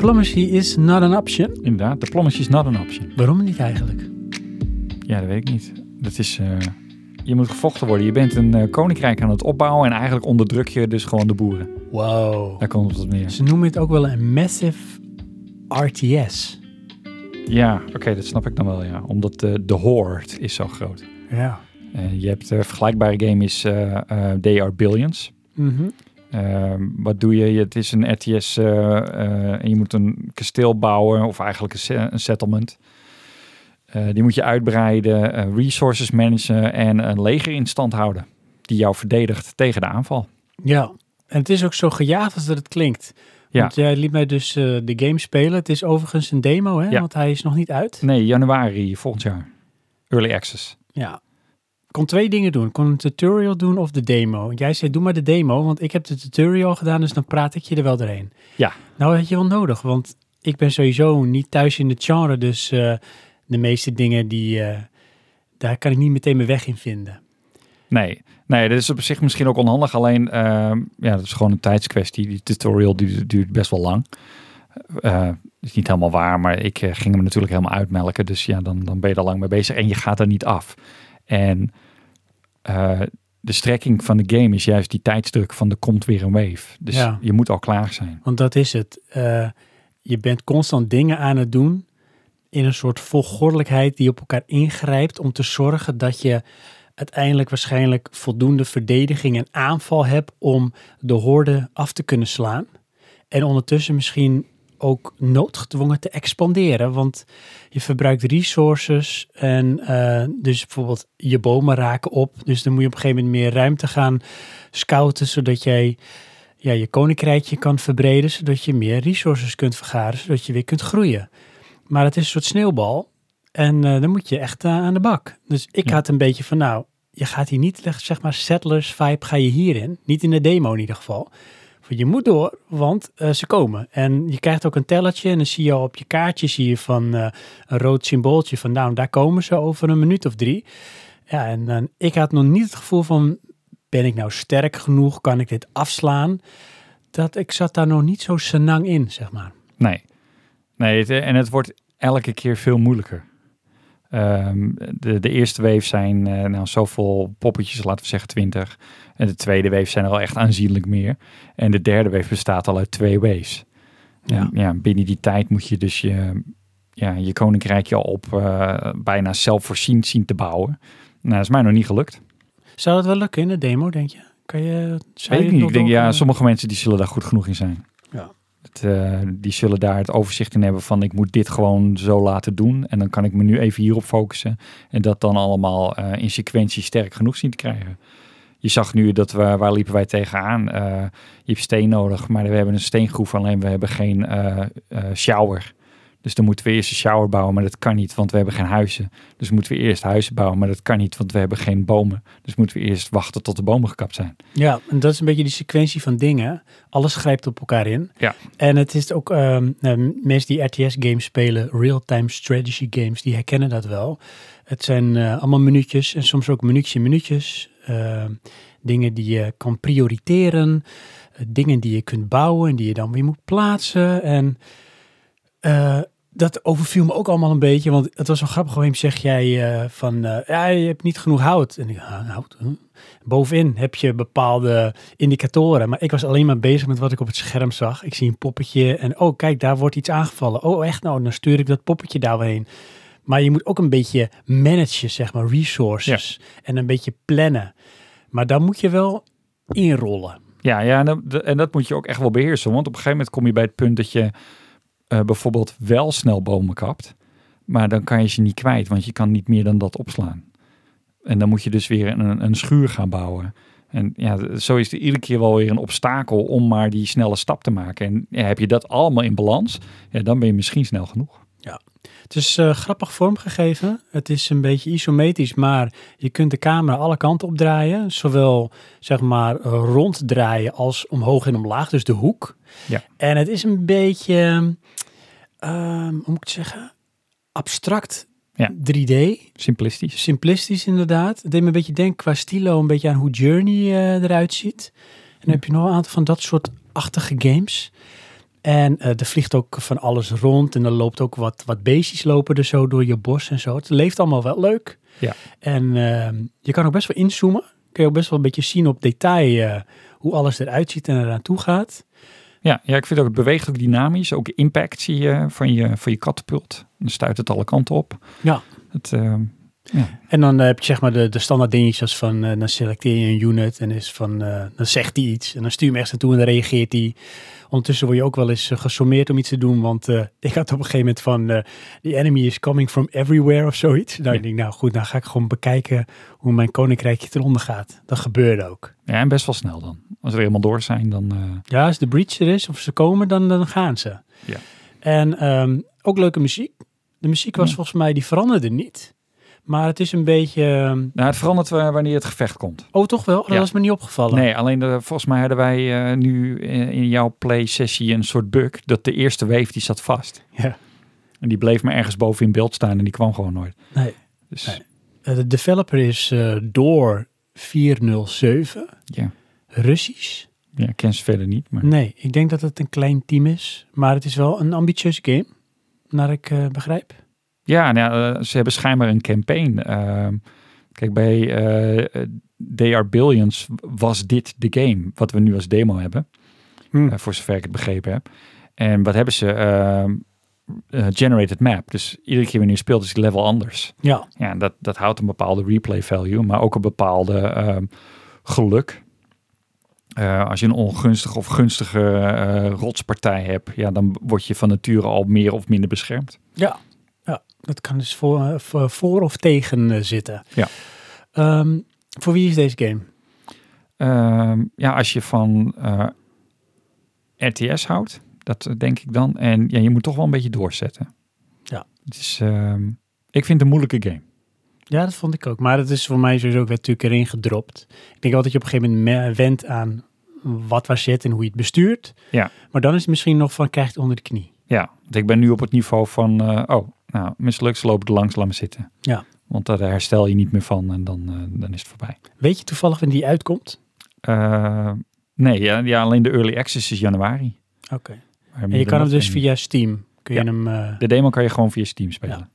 Diplomacy is not an option. Inderdaad, diplomacy is not an option. Waarom niet eigenlijk? Ja, dat weet ik niet. Dat is... eh, je moet gevochten worden. Je bent een eh, koninkrijk aan het opbouwen en eigenlijk onderdruk je dus gewoon de boeren. Wow. Daar komt het op neer. Ze noemen het ook wel een massive RTS. Ja, oké, dat snap ik dan wel, ja. Omdat de, de horde is zo groot. Ja. Eh, je hebt een vergelijkbare game is eh eh, They Are Billions. Mhm. Ehm, wat doe je? Het is een RTS eh, eh, en je moet een kasteel bouwen of eigenlijk een, se- een settlement. Eh, die moet je uitbreiden, resources managen en een leger in stand houden. Die jou verdedigt tegen de aanval. Ja. En het is ook zo gejaagd als dat het klinkt. Ja. Want jij liet mij dus de game spelen. Het is overigens een demo, hè? Ja. Want hij is nog niet uit. Nee, januari volgend jaar. Early access. Ja. Kon twee dingen doen. Ik kon een tutorial doen of de demo. Jij zei, doe maar de demo, want ik heb de tutorial gedaan, dus dan praat ik je er wel doorheen. Ja. Nou, had je wel nodig, want ik ben sowieso niet thuis in het genre, dus eh, de meeste dingen, die, eh, daar kan ik niet meteen mijn weg in vinden. Nee, nee, dat is op zich misschien ook onhandig. Alleen, ehm, ja, dat is gewoon een tijdskwestie. Die tutorial duurt, duurt best wel lang. Eh, is niet helemaal waar, maar ik ging hem natuurlijk helemaal uitmelken. Dus ja, dan, dan ben je er lang mee bezig en je gaat er niet af. En eh, de strekking van de game is juist die tijdsdruk van er komt weer een wave. Dus Ja. je moet al klaar zijn. Want dat is het. Eh, je bent constant dingen aan het doen in een soort volgordelijkheid die op elkaar ingrijpt om te zorgen dat je uiteindelijk waarschijnlijk voldoende verdediging en aanval hebt om de horde af te kunnen slaan. En ondertussen misschien ook noodgedwongen te expanderen, want je verbruikt resources en eh, dus bijvoorbeeld je bomen raken op. Dus dan moet je op een gegeven moment meer ruimte gaan scouten, zodat jij ja, je koninkrijkje kan verbreden, zodat je meer resources kunt vergaren, zodat je weer kunt groeien. Maar het is een soort sneeuwbal en eh, dan moet je echt eh, aan de bak. Dus ik Ja. had een beetje van, nou, je gaat hier niet, zeg maar, settlers vibe ga je hierin. Niet in de demo in ieder geval. Je moet door, want eh, ze komen. En je krijgt ook een tellertje en dan zie je op je kaartje zie je van eh, een rood symbooltje van, nou, daar komen ze over een minuut of drie. Ja, en dan, ik had nog niet het gevoel van, ben ik nou sterk genoeg? Kan ik dit afslaan? Dat ik zat daar nog niet zo senang in, zeg maar. Nee, nee en het wordt elke keer veel moeilijker. Ehm, de, de eerste wave zijn eh, nou zoveel poppetjes, laten we zeggen 20. En de tweede wave zijn er al echt aanzienlijk meer. En de derde wave bestaat al uit twee waves. Ja. En ja, binnen die tijd moet je dus je, ja, je koninkrijkje al op eh, bijna zelfvoorziend zien te bouwen. Nou, dat is mij nog niet gelukt. Zou het wel lukken in de demo, denk je? Kan je Weet ik niet. Ik denk, ja, sommige mensen die zullen daar goed genoeg in zijn. Eh, die zullen daar het overzicht in hebben van ik moet dit gewoon zo laten doen. En dan kan ik me nu even hierop focussen. En dat dan allemaal eh, in sequentie sterk genoeg zien te krijgen. Je zag nu dat we, waar liepen wij tegenaan? Eh je hebt steen nodig, maar we hebben een steengroef, alleen we hebben geen shower. Dus dan moeten we eerst een shower bouwen, maar dat kan niet, want we hebben geen huizen. Dus moeten we eerst huizen bouwen, maar dat kan niet, want we hebben geen bomen. Dus moeten we eerst wachten tot de bomen gekapt zijn. Ja, en dat is een beetje die sequentie van dingen. Alles grijpt op elkaar in. Ja. En het is ook, nou, mensen die RTS-games spelen, real-time strategy games, die herkennen dat wel. Het zijn eh, allemaal minuutjes en soms ook minuutje minuutjes. Ehm, dingen die je kan prioriteren, eh, dingen die je kunt bouwen en die je dan weer moet plaatsen. En dat overviel me ook allemaal een beetje, want het was wel grappig. Op moment zeg jij eh, van, eh, ja, je hebt niet genoeg hout. En ik, "Ah, hout? Huh? Bovenin heb je bepaalde indicatoren, maar ik was alleen maar bezig met wat ik op het scherm zag. Ik zie een poppetje en oh kijk, daar wordt iets aangevallen. Oh echt nou, dan stuur ik dat poppetje daar weer heen. Maar je moet ook een beetje managen, zeg maar, resources. En een beetje plannen. Maar dan moet je wel inrollen. Ja, ja en, dat, en dat moet je ook echt wel beheersen. Want op een gegeven moment kom je bij het punt dat je eh, bijvoorbeeld wel snel bomen kapt. Maar dan kan je ze niet kwijt, want je kan niet meer dan dat opslaan. En dan moet je dus weer een, een schuur gaan bouwen. En ja, zo is er iedere keer wel weer een obstakel om maar die snelle stap te maken. En ja, heb je dat allemaal in balans, ja, dan ben je misschien snel genoeg. Het is eh, grappig vormgegeven. Het is een beetje isometrisch, maar je kunt de camera alle kanten opdraaien. Zowel zeg maar eh, ronddraaien als omhoog en omlaag, dus de hoek. Ja. En het is een beetje, ehm, hoe moet ik het zeggen, abstract Ja. 3D. Simplistisch. Simplistisch inderdaad. Het deed me een beetje denken qua stilo een beetje aan hoe Journey eh, eruit ziet. En dan heb je nog een aantal van dat soort achtige games. En eh, er vliegt ook van alles rond en er loopt ook wat, wat beestjes lopen er zo door je bos en zo. Het leeft allemaal wel leuk. Ja. En ehm, je kan ook best wel inzoomen. Kun je ook best wel een beetje zien op detail eh, hoe alles eruit ziet en eraan toe gaat. Ja, ja, ik vind ook, het beweegt ook dynamisch. Ook impact zie je van je, van je katapult. Dan stuit het alle kanten op. Ja. Het, En dan eh, heb je zeg maar de, de standaard dingetjes van, eh, dan selecteer je een unit en is van, eh, dan zegt hij iets. En dan stuur je hem ergens naartoe en dan reageert hij. Ondertussen word je ook wel eens gesommeerd om iets te doen. Want eh, ik had op een gegeven moment van, the enemy is coming from everywhere of zoiets. Nou, ik denk, nou goed, dan ga ik gewoon bekijken hoe mijn koninkrijkje eronder gaat. Dat gebeurde ook. ja, en best wel snel dan. Als we er helemaal door zijn, dan... Ja, als de breach er is of ze komen, dan, dan gaan ze. Ja. En ehm, ook leuke muziek. De muziek was Ja. volgens mij, die veranderde niet. Maar het is een beetje... ehm, nou, het verandert wa- wanneer het gevecht komt. Oh, toch wel? Dat Ja. was me niet opgevallen. Nee, alleen de, volgens mij hadden wij eh, nu in, in jouw play-sessie een soort bug. Dat de eerste wave, die zat vast. Ja. En die bleef maar ergens boven in beeld staan en die kwam gewoon nooit. Nee. Dus Nee. Eh, De developer is eh, Door 407, ja, Russisch. ja, ik ken ze verder niet. Maar Nee, ik denk dat het een klein team is. Maar het is wel een ambitieuze game, naar ik eh, begrijp. Ja, nou, eh, ze hebben schijnbaar een campaign. Ehm, kijk, bij eh They Are Billions was dit de game. Wat we nu als demo hebben. Hm. eh, voor zover ik het begrepen heb. En wat hebben ze? Ehm, eh, generated map. Dus iedere keer wanneer je speelt is het level anders. Ja, Ja, dat, dat houdt een bepaalde replay value, maar ook een bepaalde ehm, geluk. Als je een ongunstige of gunstige rotspartij hebt, ja, dan word je van nature al meer of minder beschermd. ja, ja. dat kan dus voor, eh, voor, of tegen eh, zitten. Ja. Ehm, voor wie is deze game? Ehm, ja, als je van eh, RTS houdt, dat denk ik dan. En ja, je moet toch wel een beetje doorzetten. Ja. Ehm, ik vind het een moeilijke game. Ja, dat vond ik ook. Maar het is voor mij sowieso ook weer natuurlijk erin gedropt. Ik denk altijd dat je op een gegeven moment me- went aan wat waar zit en hoe je het bestuurt. Ja. Maar dan is het misschien nog van krijg je het onder de knie. Ja, want ik ben nu op het niveau van, oh, nou, mislukt, lopen er langs, laat me zitten. Ja. Want daar herstel je niet meer van en dan, eh, dan is het voorbij. Weet je toevallig wanneer die uitkomt? Eh, nee, ja, ja, alleen de early access is januari. Oké. En je kan hem dus via Steam. Kun je hem... eh. De demo kan je gewoon via Steam spelen. Ja.